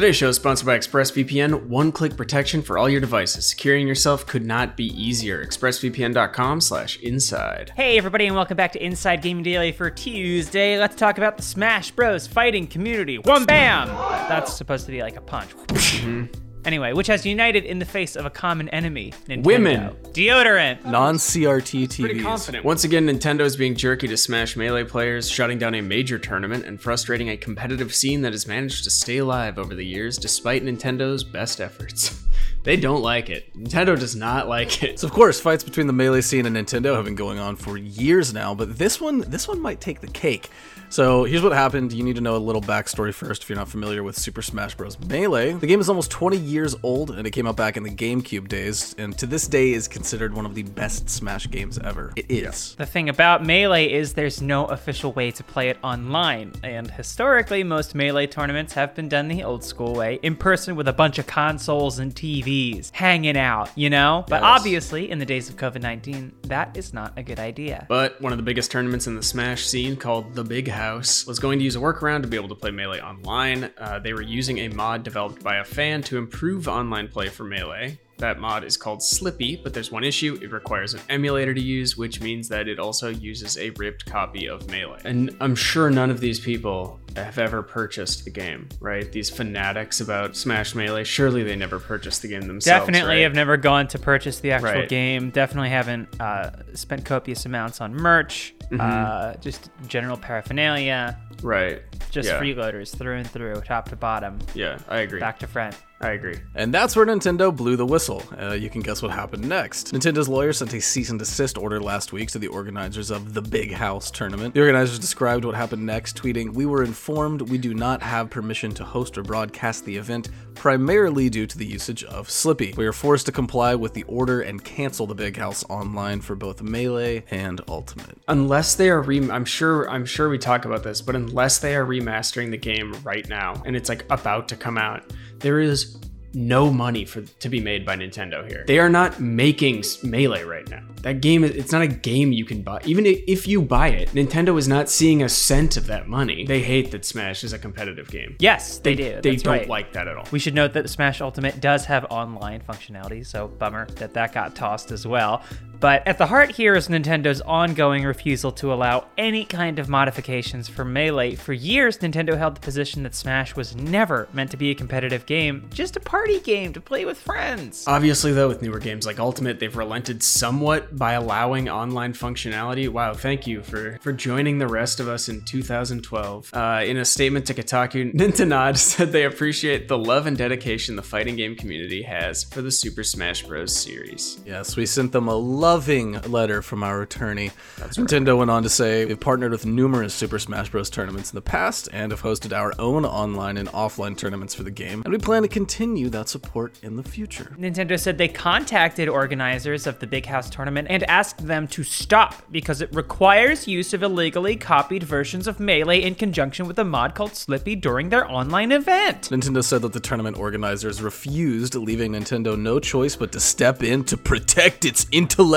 Today's show is sponsored by ExpressVPN, one-click protection for all your devices. Securing yourself could not be easier. ExpressVPN.com slash inside. Hey everybody and welcome back to Inside Gaming Daily for Tuesday. Let's talk about the Smash Bros. fighting community. One bam! That's supposed to be like a punch. Mm-hmm. Anyway, which has united in the face of a common enemy, Nintendo. Women. Deodorant. Non-CRT Pretty TVs. confident. Once again, Nintendo is being jerky to Smash Melee players, shutting down a major tournament and frustrating a competitive scene that has managed to stay alive over the years despite Nintendo's best efforts. they don't like it. Nintendo does not like it. So of course, fights between the melee scene and Nintendo have been going on for years now, but this one, this one might take the cake. So here's what happened. You need to know a little backstory first if you're not familiar with Super Smash Bros. Melee. The game is almost 20 years old, and it came out back in the GameCube days, and to this day is considered one of the best Smash games ever. It is. The thing about Melee is there's no official way to play it online, and historically, most Melee tournaments have been done the old school way, in person with a bunch of consoles and Hanging out, you know? But Yes. obviously, in the days of COVID 19, that is not a good idea. But one of the biggest tournaments in the Smash scene, called the Big House, was going to use a workaround to be able to play Melee online. Uh, they were using a mod developed by a fan to improve online play for Melee. That mod is called Slippi, but there's one issue. It requires an emulator to use, which means that it also uses a ripped copy of Melee. And I'm sure none of these people have ever purchased the game, right? These fanatics about Smash Melee, surely they never purchased the game themselves. Definitely right? have never gone to purchase the actual Right. game. Definitely haven't uh, spent copious amounts on merch, uh, just general paraphernalia, Right. just yeah. freeloaders through and through, top to bottom, Yeah, I agree. back to front. I agree. And that's where Nintendo blew the whistle. Uh, you can guess what happened next. Nintendo's lawyer sent a cease and desist order last week to the organizers of the Big House tournament. The organizers described what happened next, tweeting, We were informed we do not have permission to host or broadcast the event, primarily due to the usage of Slippi. We are forced to comply with the order and cancel the Big House online for both Melee and Ultimate. unless they are re- I'm sure I'm sure we talk about this, but unless they are remastering the game right now and it's like about to come out, there is no money for to be made by Nintendo here. They are not making Melee right now. That game it's not a game you can buy. Even if you buy it, Nintendo is not seeing a cent of that money. They hate that Smash is a competitive game. Yes, they, do. They That's don't right. like that at all. We should note that Smash Ultimate does have online functionality, so bummer that that got tossed as well. But at the heart here is Nintendo's ongoing refusal to allow any kind of modifications for Melee. For years, Nintendo held the position that Smash was never meant to be a competitive game, just a party game to play with friends. Obviously, though, with newer games like Ultimate, they've relented somewhat by allowing online functionality. Wow, thank you for for joining the rest of us in 2012. Uh, in a statement to Kotaku, Nintendo said they appreciate the love and dedication the fighting game community has for the Super Smash Bros. series. Yes, we sent them a loving letter from our attorney. Nintendo went on to say, We've partnered with numerous Super Smash Bros. tournaments in the past and have hosted our own online and offline tournaments for the game, and we plan to continue that support in the future. Nintendo said they contacted organizers of the Big House tournament and asked them to stop because it requires use of illegally copied versions of Melee in conjunction with a mod called Slippi during their online event. Nintendo said that the tournament organizers refused, leaving Nintendo no choice but to step in to protect its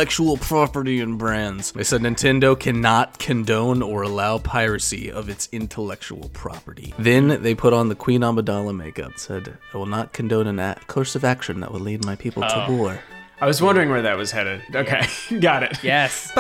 intellectual property and brands. They said Nintendo cannot condone or allow piracy of its intellectual property. Then they put on the Queen Amidala makeup, said, I will not condone an a- course of action that will lead my people to oh. war. I was wondering where that was headed. Okay, got it. Yes.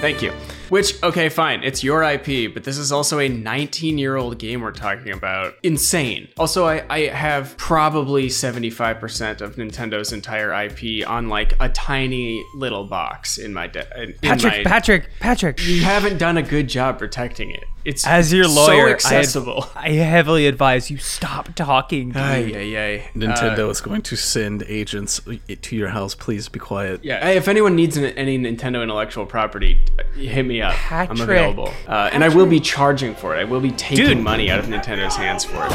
Thank you. Which, okay, fine, it's your IP, but this is also a 19 year old game we're talking about. Insane. Also, I, I have probably 75% of Nintendo's entire IP on like a tiny little box in my. De- in, in Patrick, my- Patrick, Patrick. You haven't done a good job protecting it. It's As your so lawyer, accessible. I, I heavily advise you stop talking. dude. Ay, ay, ay. Nintendo Uh, is going to send agents to your house. Please be quiet. yeah, hey, if anyone needs an, any Nintendo intellectual property, hit me up. I'm available. Uh, and I will be charging for it. I will be taking Dude. money out of Nintendo's hands for it.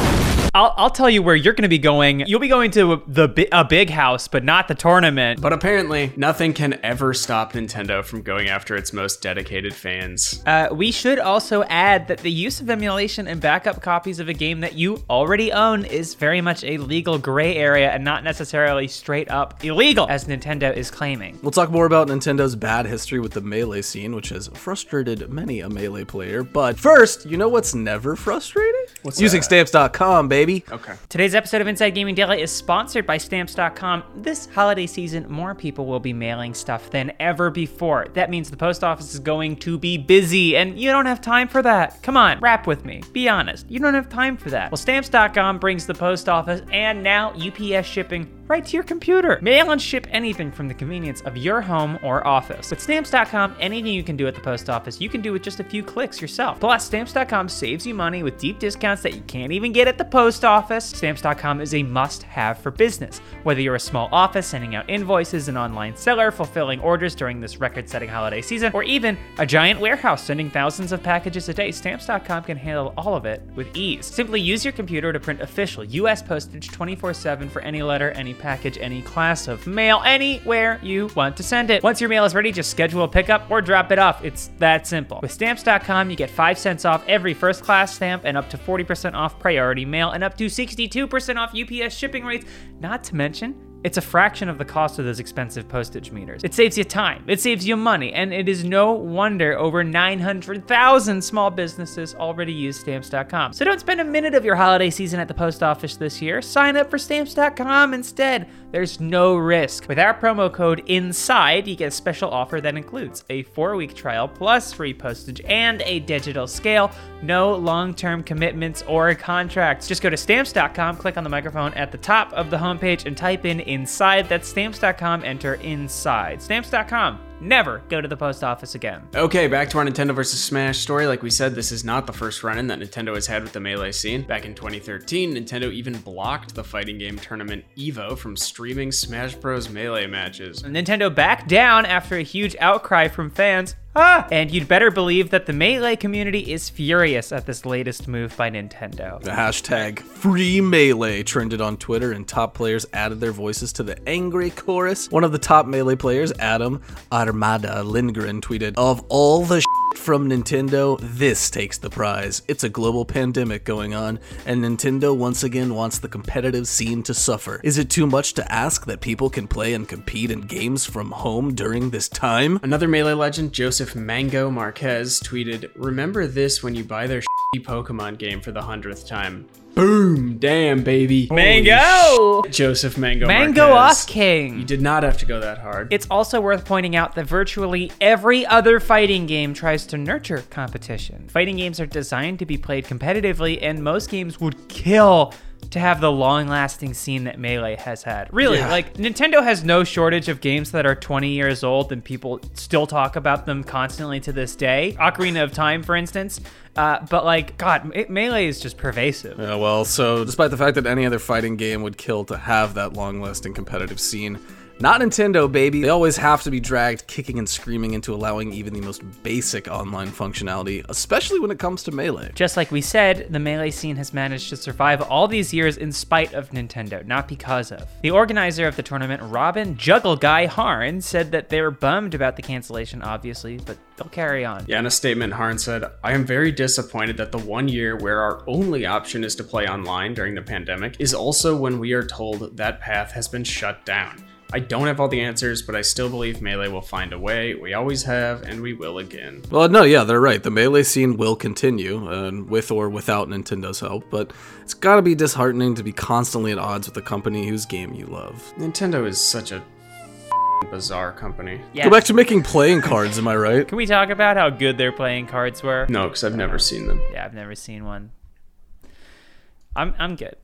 I'll, I'll tell you where you're going to be going. You'll be going to the a big house, but not the tournament. But apparently, nothing can ever stop Nintendo from going after its most dedicated fans. Uh, we should also add add that the use of emulation and backup copies of a game that you already own is very much a legal gray area and not necessarily straight up illegal, as Nintendo is claiming. We'll talk more about Nintendo's bad history with the Melee scene, which has frustrated many a Melee player. But first, you know what's never frustrating? What's Using that? Stamps.com, baby. Okay. Today's episode of Inside Gaming Daily is sponsored by Stamps.com. This holiday season, more people will be mailing stuff than ever before. That means the post office is going to be busy, and you don't have time for that. Come on, rap with me. Be honest. You don't have time for that. Well, Stamps.com brings the post office and now UPS shipping right to your computer. Mail and ship anything from the convenience of your home or office. With Stamps.com, anything you can do at the post office, you can do with just a few clicks yourself. Plus, Stamps.com saves you money with deep discounts that you can't even get at the post office. Stamps.com is a must have for business. Whether you're a small office sending out invoices, an online seller fulfilling orders during this record setting holiday season, or even a giant warehouse sending thousands of packages a day, Stamps.com can handle all of it with ease. Simply use your computer to print official US postage 24 7 for any letter, any package, any class of mail, anywhere you want to send it. Once your mail is ready, just schedule a pickup or drop it off. It's that simple. With stamps.com, you get 5 cents off every first class stamp and up to 40% off priority mail and up to 62% off UPS shipping rates, not to mention it's a fraction of the cost of those expensive postage meters. It saves you time, it saves you money, and it is no wonder over 900,000 small businesses already use stamps.com. So don't spend a minute of your holiday season at the post office this year. Sign up for stamps.com instead. There's no risk. With our promo code INSIDE, you get a special offer that includes a four week trial plus free postage and a digital scale. No long term commitments or contracts. Just go to stamps.com, click on the microphone at the top of the homepage, and type in inside. That's stamps.com, enter inside. Stamps.com. Never go to the post office again. Okay, back to our Nintendo vs. Smash story. Like we said, this is not the first run in that Nintendo has had with the Melee scene. Back in 2013, Nintendo even blocked the fighting game tournament EVO from streaming Smash Bros. Melee matches. Nintendo backed down after a huge outcry from fans. Ah! And you'd better believe that the Melee community is furious at this latest move by Nintendo. The hashtag free melee trended on Twitter, and top players added their voices to the angry chorus. One of the top melee players, Adam Armada Lindgren, tweeted, Of all the shit from Nintendo, this takes the prize. It's a global pandemic going on, and Nintendo once again wants the competitive scene to suffer. Is it too much to ask that people can play and compete in games from home during this time? Another Melee legend, Joseph Mango Marquez, tweeted, Remember this when you buy their Pokemon game for the hundredth time. Boom! Damn, baby. Mango! Joseph Mango Mango Marquez. Off King! You did not have to go that hard. It's also worth pointing out that virtually every other fighting game tries to nurture competition. Fighting games are designed to be played competitively, and most games would kill to have the long lasting scene that Melee has had. Really, Yeah. like, Nintendo has no shortage of games that are 20 years old and people still talk about them constantly to this day. Ocarina of Time, for instance. Uh, but, like, God, Me- Melee is just pervasive. Yeah, well, so despite the fact that any other fighting game would kill to have that long lasting competitive scene, not Nintendo, baby. They always have to be dragged kicking and screaming into allowing even the most basic online functionality, especially when it comes to Melee. Just like we said, the Melee scene has managed to survive all these years in spite of Nintendo, not because of. The organizer of the tournament, Robin Juggle Guy Harn, said that they were bummed about the cancellation, obviously, but they'll carry on. Yeah, in a statement, Harn said, I am very disappointed that the one year where our only option is to play online during the pandemic is also when we are told that path has been shut down. I don't have all the answers, but I still believe Melee will find a way. We always have, and we will again. Well, no, yeah, they're right. The Melee scene will continue, uh, with or without Nintendo's help, but it's gotta be disheartening to be constantly at odds with a company whose game you love. Nintendo is such a bizarre company. Yeah. Go back to making playing cards, am I right? Can we talk about how good their playing cards were? No, because I've never seen them. Yeah, I've never seen one. I'm I'm good.